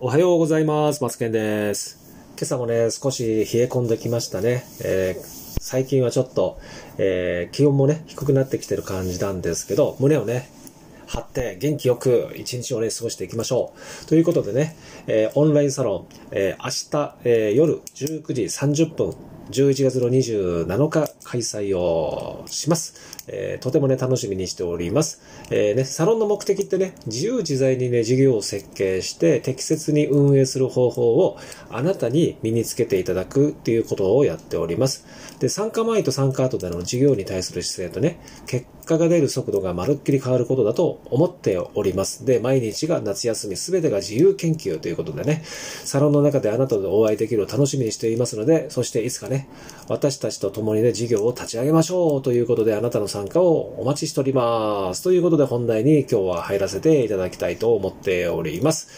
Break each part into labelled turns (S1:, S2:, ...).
S1: おはようございます。マツケンです。今朝もね、少し冷え込んできましたね。えー最近はちょっと、えー気温もね、低くなってきてる感じなんですけど、胸をね、張って元気よく一日をね、過ごしていきましょう。ということでね、えーオンラインサロン、え明日、え夜19時30分、11月の27日開催をします。えーとてもね、楽しみにしております。えーね、サロンの目的ってね、自由自在にね、事業を設計して適切に運営する方法をあなたに身につけていただくっていうことをやっております。で、参加前と参加後での事業に対する姿勢とね、結果が出る速度がまるっきり変わることだと思っております。で、毎日が夏休みすべてが自由研究ということでね、サロンの中であなたとお会いできるを楽しみにしていますので、そしていつかね、私たちと共にね、事業を立ち上げましょうということで、あなたの参加をお待ちしております。ということで、本題に今日は入らせていただきたいと思っております。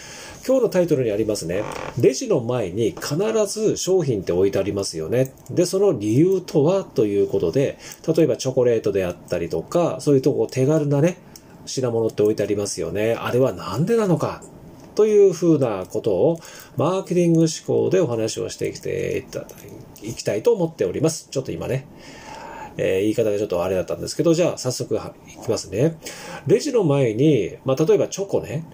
S1: 今日のタイトルにありますね。レジの前に必ず商品って置いてありますよね。で、その理由とはということで、例えばチョコレートであったりとか、そういうとこ手軽なね、品物って置いてありますよね。あれはなんでなのか。というふうなことを、マーケティング思考でお話をしてきていただきたいと思っております。ちょっと今ね、え言い方がちょっとあれだったんですけど、じゃあ早速いきますね。レジの前に、まあ、例えばチョコね、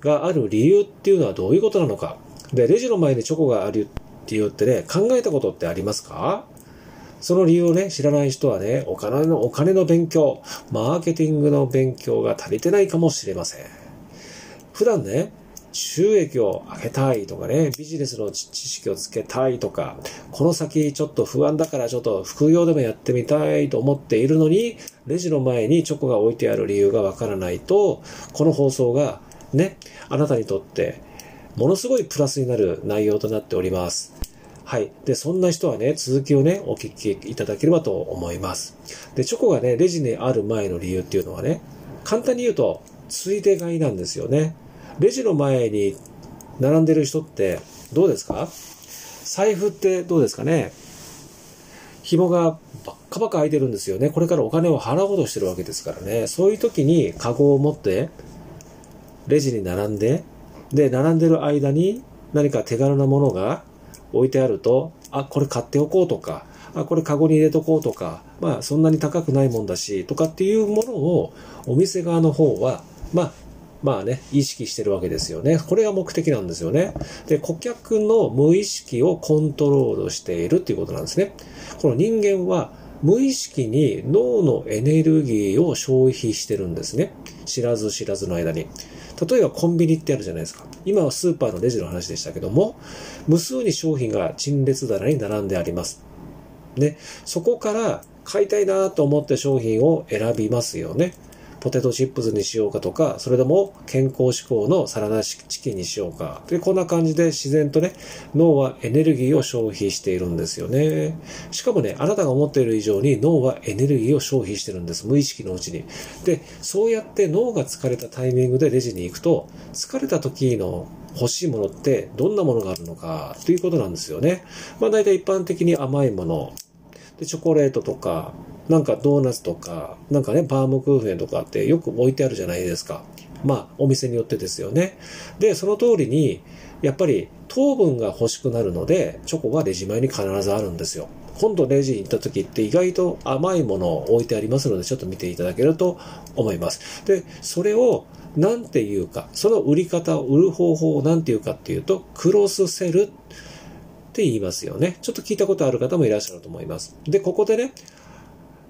S1: がある理由っていうのはどういうことなのか。で、レジの前にチョコがある理由ってね、考えたことってありますか？その理由をね、知らない人はね、お金の、お金の勉強、マーケティングの勉強が足りてないかもしれません。普段ね、収益を上げたいとかね、ビジネスの知識をつけたいとか、この先ちょっと不安だからちょっと副業でもやってみたいと思っているのに、レジの前にチョコが置いてある理由がわからないと、この放送がね、あなたにとってものすごいプラスになる内容となっております。はい。で、そんな人はね、続きをね、お聞きいただければと思います。で、チョコがね、レジにある前の理由っていうのはね、簡単に言うと、ついで買いなんですよね。レジの前に並んでる人ってどうですか？財布ってどうですかね？紐がばっかばっか開いてるんですよね。これからお金を払おうとしてるわけですからね。そういう時にカゴを持って、レジに並んで、で、並んでる間に何か手軽なものが置いてあると、あ、これ買っておこうとか、あ、これカゴに入れとこうとか、まあそんなに高くないもんだし、とかっていうものをお店側の方は、まあ、まあね、意識してるわけですよね。これが目的なんですよね。で、顧客の無意識をコントロールしているっていうことなんですね。この人間は無意識に脳のエネルギーを消費してるんですね。知らず知らずの間に。例えばコンビニってあるじゃないですか。今はスーパーのレジの話でしたけども、無数に商品が陳列棚に並んであります。ね、そこから買いたいなと思って商品を選びますよね。ポテトチップスにしようかとか、それでも健康志向のサラダチキンにしようか。で、こんな感じで自然とね、脳はエネルギーを消費しているんですよね。しかもね、あなたが思っている以上に脳はエネルギーを消費してるんです。無意識のうちに。で、そうやって脳が疲れたタイミングでレジに行くと、疲れた時の欲しいものってどんなものがあるのかということなんですよね。まあ大体一般的に甘いもの、で、チョコレートとか、なんかドーナツとか、なんかね、バームクーヘンとかってよく置いてあるじゃないですか。まあ、お店によってですよね。で、その通りに、やっぱり糖分が欲しくなるので、チョコがレジ前に必ずあるんですよ。今度レジに行った時って意外と甘いものを置いてありますので、ちょっと見ていただけると思います。で、それをなんていうか、その売り方を売る方法をなんていうかっていうと、クロスセルって言いますよね。ちょっと聞いたことある方もいらっしゃると思います。で、ここでね、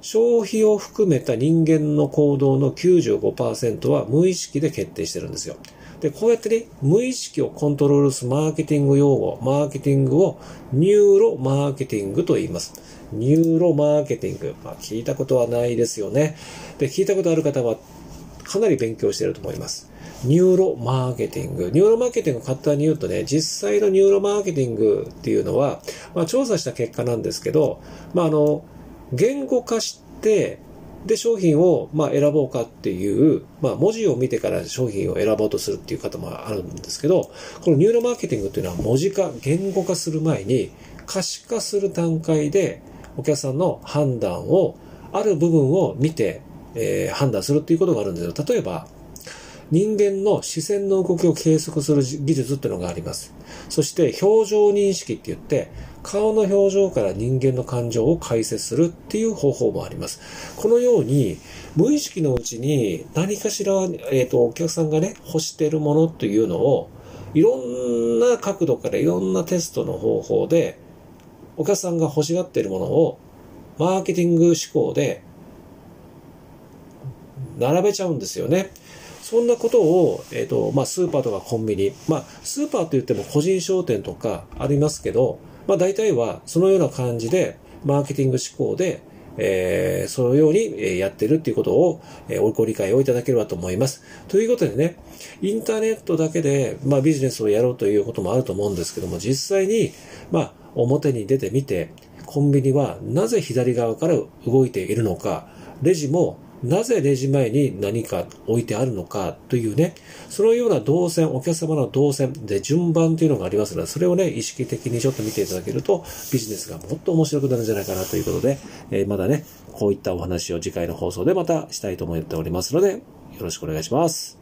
S1: 消費を含めた人間の行動の95%は無意識で決定してるんですよ。で、こうやってね、無意識をコントロールするマーケティング用語、マーケティングをニューロマーケティングと言います。ニューロマーケティング。まあ、聞いたことはないですよね。で、聞いたことある方はかなり勉強していると思います。ニューロマーケティング。ニューロマーケティング簡単に言うとね、実際のニューロマーケティングっていうのは、まあ、調査した結果なんですけど、まあ、あの、言語化し、で、商品を、まあ、選ぼうかっていう、まあ、文字を見てから商品を選ぼうとするっていう方もあるんですけど、このニューロマーケティングっていうのは文字化、言語化する前に、可視化する段階で、お客さんの判断を、ある部分を見て、えー判断するっていうことがあるんですよ。例えば、人間の視線の動きを計測する技術っていうのがあります。そして表情認識って言って、顔の表情から人間の感情を解説するっていう方法もあります。このように、無意識のうちに何かしら、えっ、ー、と、お客さんがね、欲してるものっていうのを、いろんな角度からいろんなテストの方法で、お客さんが欲しがってるものを、マーケティング思考で、並べちゃうんですよね。そんなことを、えっ、ー、と、まあ、スーパーとかコンビニ、まあ、スーパーと言っても個人商店とかありますけど、まあ、大体はそのような感じで、マーケティング思考で、えー、そのようにやってるっていうことを、えー、ご理解をいただければと思います。ということでね、インターネットだけで、まあ、ビジネスをやろうということもあると思うんですけども、実際に、まあ、表に出てみて、コンビニはなぜ左側から動いているのか、レジもなぜレジ前に何か置いてあるのかというね、そのような動線、お客様の動線で順番というのがありますので、それをね、意識的にちょっと見ていただけると、ビジネスがもっと面白くなるんじゃないかなということで、えー、まだね、こういったお話を次回の放送でまたしたいと思っておりますので、よろしくお願いします。